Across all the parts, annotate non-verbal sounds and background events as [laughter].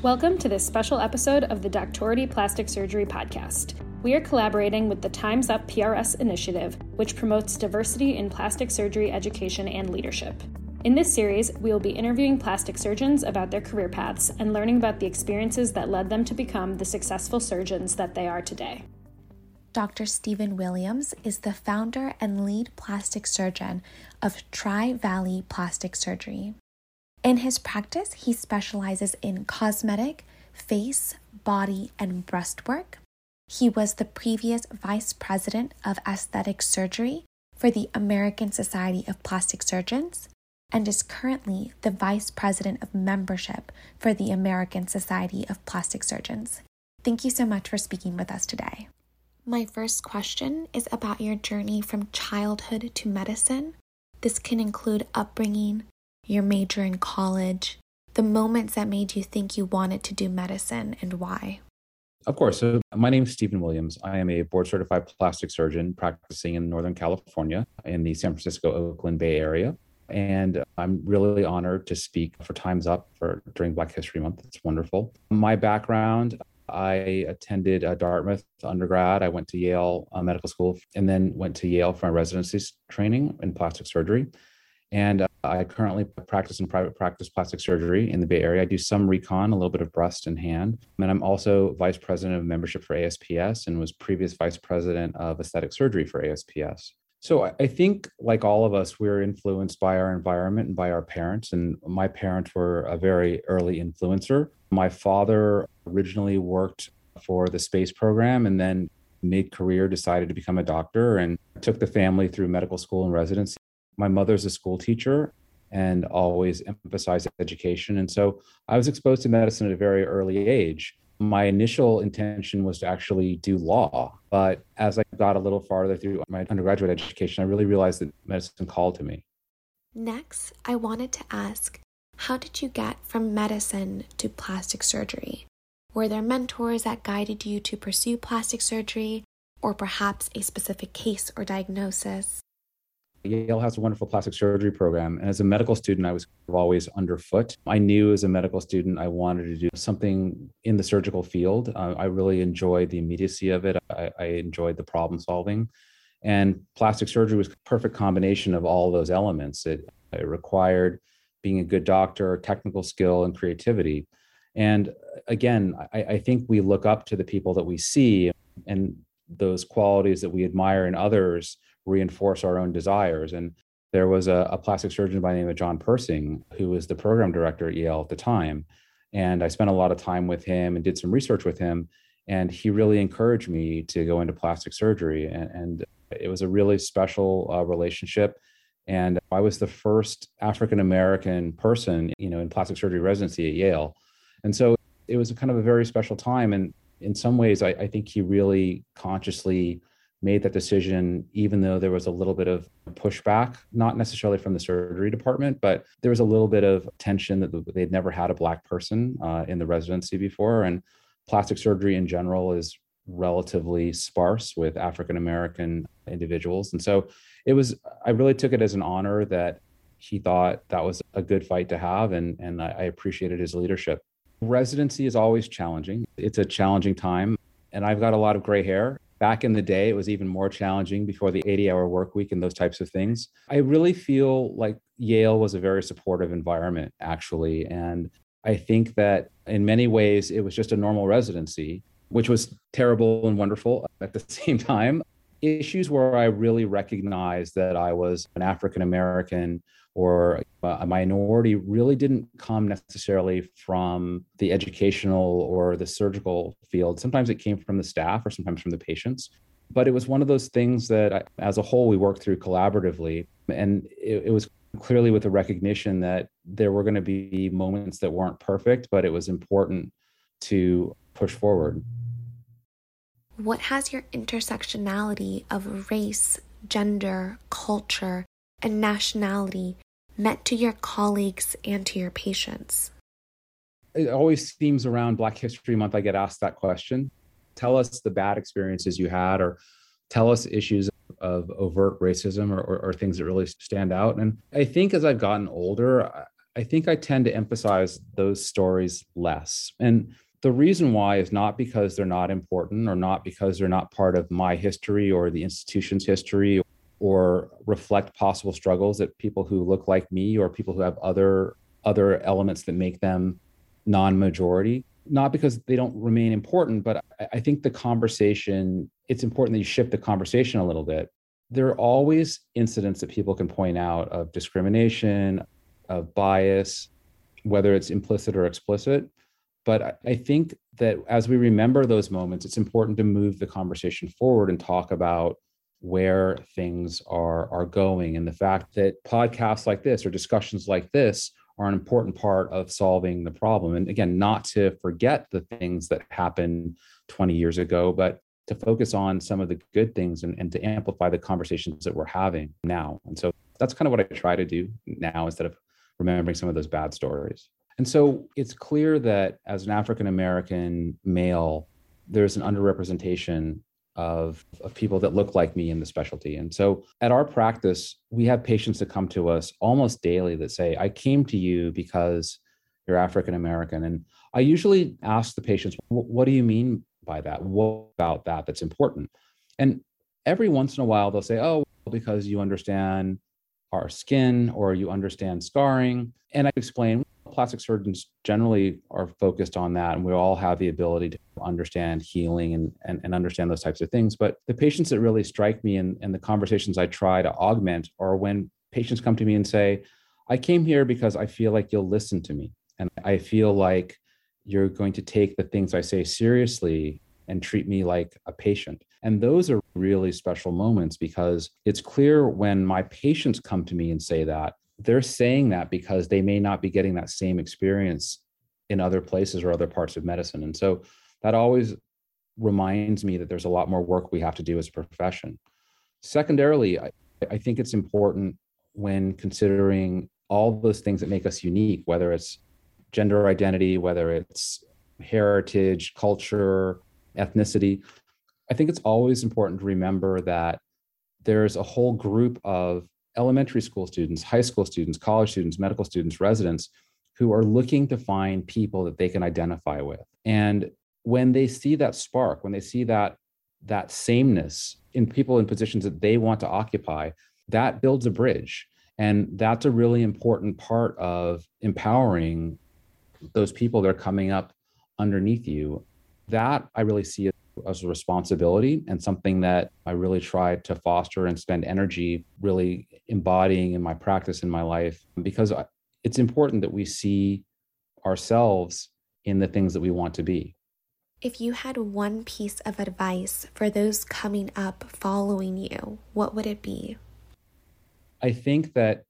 Welcome to this special episode of the Doctority Plastic Surgery Podcast. We are collaborating with the Time's Up PRS initiative, which promotes diversity in plastic surgery education and leadership. In this series, we will be interviewing plastic surgeons about their career paths and learning about the experiences that led them to become the successful surgeons that they are today. Dr. Stephen Williams is the founder and lead plastic surgeon of Tri Valley Plastic Surgery. In his practice, he specializes in cosmetic, face, body, and breast work. He was the previous vice president of aesthetic surgery for the American Society of Plastic Surgeons and is currently the vice president of membership for the American Society of Plastic Surgeons. Thank you so much for speaking with us today. My first question is about your journey from childhood to medicine. This can include upbringing, your major in college, the moments that made you think you wanted to do medicine, and why. Of course. So, my name is Stephen Williams. I am a board certified plastic surgeon practicing in Northern California in the San Francisco Oakland Bay Area. And I'm really honored to speak for Time's Up for during Black History Month. It's wonderful. My background I attended uh, Dartmouth undergrad. I went to Yale uh, Medical School and then went to Yale for my residency training in plastic surgery. And I currently practice in private practice plastic surgery in the Bay Area. I do some recon, a little bit of breast and hand. And I'm also vice president of membership for ASPS and was previous vice president of aesthetic surgery for ASPS. So I think, like all of us, we're influenced by our environment and by our parents. And my parents were a very early influencer. My father originally worked for the space program and then mid career decided to become a doctor and took the family through medical school and residency my mother's a school teacher and always emphasized education. And so I was exposed to medicine at a very early age. My initial intention was to actually do law. But as I got a little farther through my undergraduate education, I really realized that medicine called to me. Next, I wanted to ask how did you get from medicine to plastic surgery? Were there mentors that guided you to pursue plastic surgery, or perhaps a specific case or diagnosis? Yale has a wonderful plastic surgery program. And as a medical student, I was always underfoot. I knew as a medical student, I wanted to do something in the surgical field. Uh, I really enjoyed the immediacy of it, I, I enjoyed the problem solving. And plastic surgery was a perfect combination of all those elements. It, it required being a good doctor, technical skill, and creativity. And again, I, I think we look up to the people that we see and those qualities that we admire in others reinforce our own desires. And there was a, a, plastic surgeon by the name of John Persing, who was the program director at Yale at the time. And I spent a lot of time with him and did some research with him. And he really encouraged me to go into plastic surgery. And, and it was a really special uh, relationship. And I was the first African American person, you know, in plastic surgery residency at Yale. And so it was kind of a very special time. And in some ways, I, I think he really consciously made that decision, even though there was a little bit of pushback, not necessarily from the surgery department, but there was a little bit of tension that they'd never had a Black person uh, in the residency before. And plastic surgery in general is relatively sparse with African American individuals. And so it was, I really took it as an honor that he thought that was a good fight to have. And, and I appreciated his leadership. Residency is always challenging. It's a challenging time. And I've got a lot of gray hair Back in the day, it was even more challenging before the 80 hour work week and those types of things. I really feel like Yale was a very supportive environment, actually. And I think that in many ways, it was just a normal residency, which was terrible and wonderful at the [laughs] same time. Issues where I really recognized that I was an African American or a minority really didn't come necessarily from the educational or the surgical field. Sometimes it came from the staff or sometimes from the patients. But it was one of those things that, I, as a whole, we worked through collaboratively. And it, it was clearly with the recognition that there were going to be moments that weren't perfect, but it was important to push forward. What has your intersectionality of race, gender, culture, and nationality meant to your colleagues and to your patients? It always seems around Black History Month, I get asked that question. Tell us the bad experiences you had, or tell us issues of overt racism or, or, or things that really stand out. And I think as I've gotten older, I think I tend to emphasize those stories less. And the reason why is not because they're not important or not because they're not part of my history or the institution's history or reflect possible struggles that people who look like me or people who have other other elements that make them non-majority not because they don't remain important but i think the conversation it's important that you shift the conversation a little bit. There are always incidents that people can point out of discrimination of bias whether it's implicit or explicit. But I think that as we remember those moments, it's important to move the conversation forward and talk about where things are are going. And the fact that podcasts like this or discussions like this are an important part of solving the problem. And again not to forget the things that happened 20 years ago but to focus on some of the good things and, and to amplify the conversations that we're having now. And so that's kind of what i try to do now instead of remembering some of those bad stories. And so it's clear that as an African American male, there's an underrepresentation of, of people that look like me in the specialty. And so at our practice, we have patients that come to us almost daily that say, I came to you because you're African American. And I usually ask the patients, what do you mean by that? What about that that's important? And every once in a while, they'll say, oh, because you understand our skin or you understand scarring. And I explain plastic surgeons generally are focused on that and we all have the ability to understand healing and, and, and understand those types of things. But the patients that really strike me and, and the conversations i try to augment are when patients come to me and say i came here because i feel like you'll listen to me and i feel like you're going to take the things i say seriously and treat me like a patient. And those are really special moments because it's clear when my patients come to me and say that they're saying that because they may not be getting that same experience in other places or other parts of medicine. And so that always reminds me that there's a lot more work we have to do as a profession. Secondarily, I, I think it's important when considering all those things that make us unique, whether it's gender identity, whether it's heritage, culture, ethnicity. I think it's always important to remember that there's a whole group of elementary school students, high school students, college students, medical students, residents who are looking to find people that they can identify with. And when they see that spark, when they see that that sameness in people in positions that they want to occupy, that builds a bridge. And that's a really important part of empowering those people that are coming up underneath you. That I really see as a responsibility and something that I really try to foster and spend energy really embodying in my practice in my life because it's important that we see ourselves in the things that we want to be. If you had one piece of advice for those coming up following you, what would it be? I think that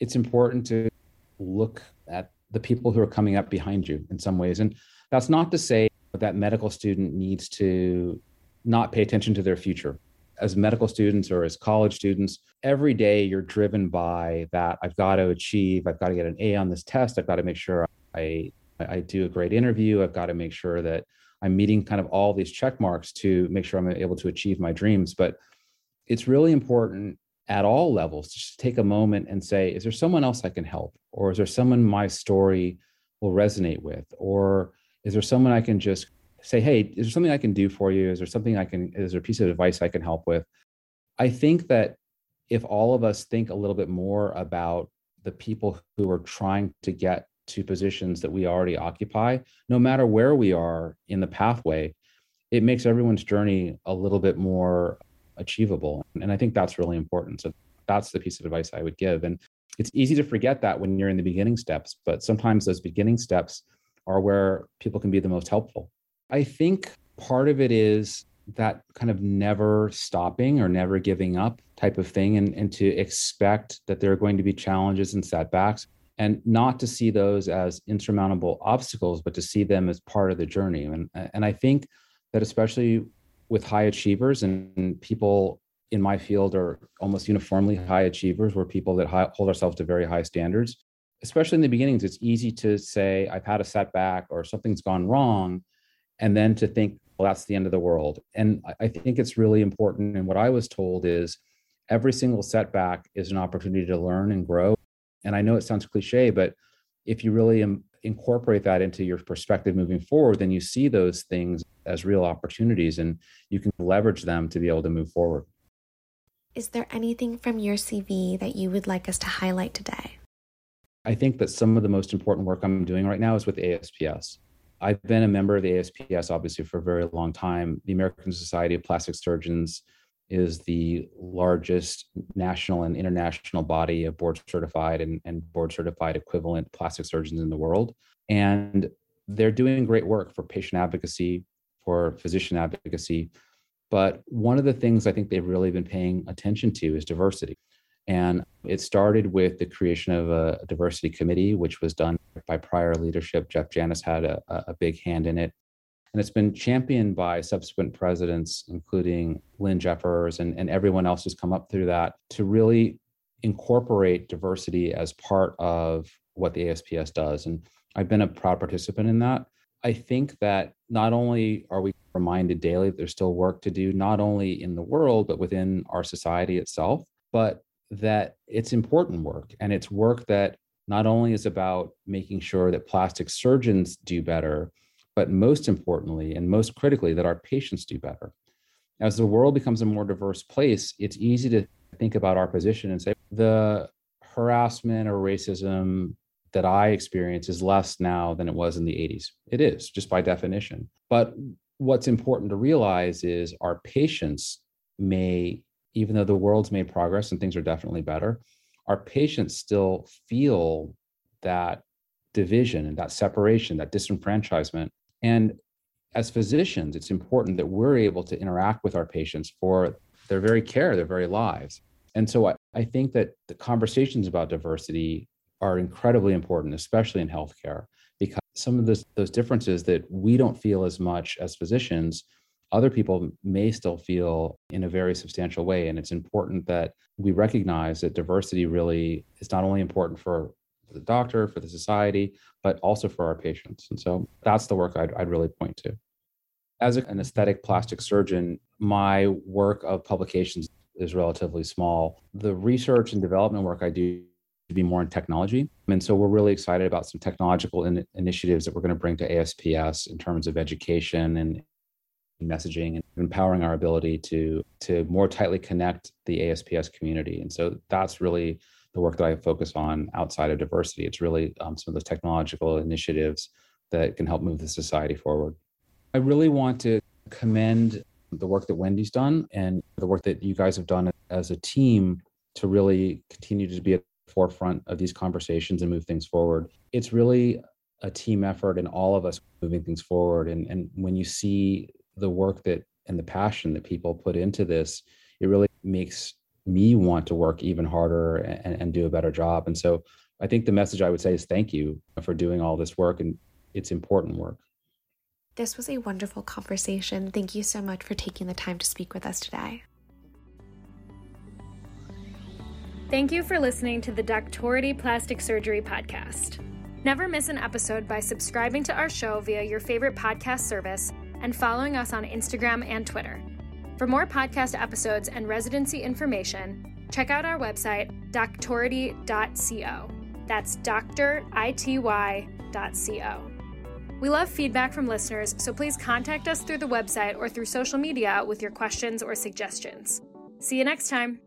it's important to look at the people who are coming up behind you in some ways. And that's not to say that medical student needs to not pay attention to their future. As medical students or as college students, every day you're driven by that I've got to achieve, I've got to get an A on this test, I've got to make sure I I do a great interview, I've got to make sure that I'm meeting kind of all these check marks to make sure I'm able to achieve my dreams. But it's really important at all levels to just take a moment and say, is there someone else I can help? Or is there someone my story will resonate with? Or is there someone I can just say, hey, is there something I can do for you? Is there something I can, is there a piece of advice I can help with? I think that if all of us think a little bit more about the people who are trying to get to positions that we already occupy, no matter where we are in the pathway, it makes everyone's journey a little bit more achievable. And I think that's really important. So that's the piece of advice I would give. And it's easy to forget that when you're in the beginning steps, but sometimes those beginning steps are where people can be the most helpful. I think part of it is that kind of never stopping or never giving up type of thing and, and to expect that there are going to be challenges and setbacks and not to see those as insurmountable obstacles but to see them as part of the journey and, and i think that especially with high achievers and people in my field are almost uniformly high achievers we're people that high, hold ourselves to very high standards especially in the beginnings, it's easy to say, I've had a setback or something's gone wrong, and then to think, well, that's the end of the world. And I think it's really important. And what I was told is every single setback is an opportunity to learn and grow. And I know it sounds cliche, but if you really incorporate that into your perspective moving forward, then you see those things as real opportunities and you can leverage them to be able to move forward. Is there anything from your CV that you would like us to highlight today? I think that some of the most important work I'm doing right now is with ASPS. I've been a member of the ASPS obviously for a very long time. The American Society of Plastic Surgeons is the largest national and international body of board certified and, and board certified equivalent plastic surgeons in the world. And they're doing great work for patient advocacy, for physician advocacy. But one of the things I think they've really been paying attention to is diversity. And it started with the creation of a diversity committee, which was done by prior leadership. Jeff Janis had a, a big hand in it. And it's been championed by subsequent presidents, including Lynn Jeffers and, and everyone else who's come up through that to really incorporate diversity as part of what the ASPS does. And I've been a proud participant in that. I think that not only are we reminded daily that there's still work to do, not only in the world, but within our society itself, but that it's important work. And it's work that not only is about making sure that plastic surgeons do better, but most importantly and most critically, that our patients do better. As the world becomes a more diverse place, it's easy to think about our position and say the harassment or racism that I experience is less now than it was in the 80s. It is, just by definition. But what's important to realize is our patients may, even though the world's made progress and things are definitely better, our patients still feel that division and that separation, that disenfranchisement and as physicians, it's important that we're able to interact with our patients for their very care, their very lives. And so I, I think that the conversations about diversity are incredibly important, especially in healthcare, because some of this, those differences that we don't feel as much as physicians, other people may still feel in a very substantial way. And it's important that we recognize that diversity really is not only important for the doctor, for the society, but also for our patients. And so that's the work I'd, I'd really point to. As an aesthetic plastic surgeon, my work of publications is relatively small. The research and development work I do to be more in technology. And so we're really excited about some technological in- initiatives that we're going to bring to ASPS in terms of education and messaging and empowering our ability to to more tightly connect the ASPS community. And so that's really the work that I focus on outside of diversity. It's really um, some of those technological initiatives that can help move the society forward. I really want to commend the work that Wendy's done and the work that you guys have done as a team to really continue to be at the forefront of these conversations and move things forward. It's really a team effort and all of us moving things forward. And, and when you see the work that and the passion that people put into this, it really makes me want to work even harder and, and do a better job. And so I think the message I would say is thank you for doing all this work and it's important work. This was a wonderful conversation. Thank you so much for taking the time to speak with us today. Thank you for listening to the Doctority Plastic Surgery Podcast. Never miss an episode by subscribing to our show via your favorite podcast service and following us on Instagram and Twitter. For more podcast episodes and residency information, check out our website, doctority.co. That's doctority.co. We love feedback from listeners, so please contact us through the website or through social media with your questions or suggestions. See you next time.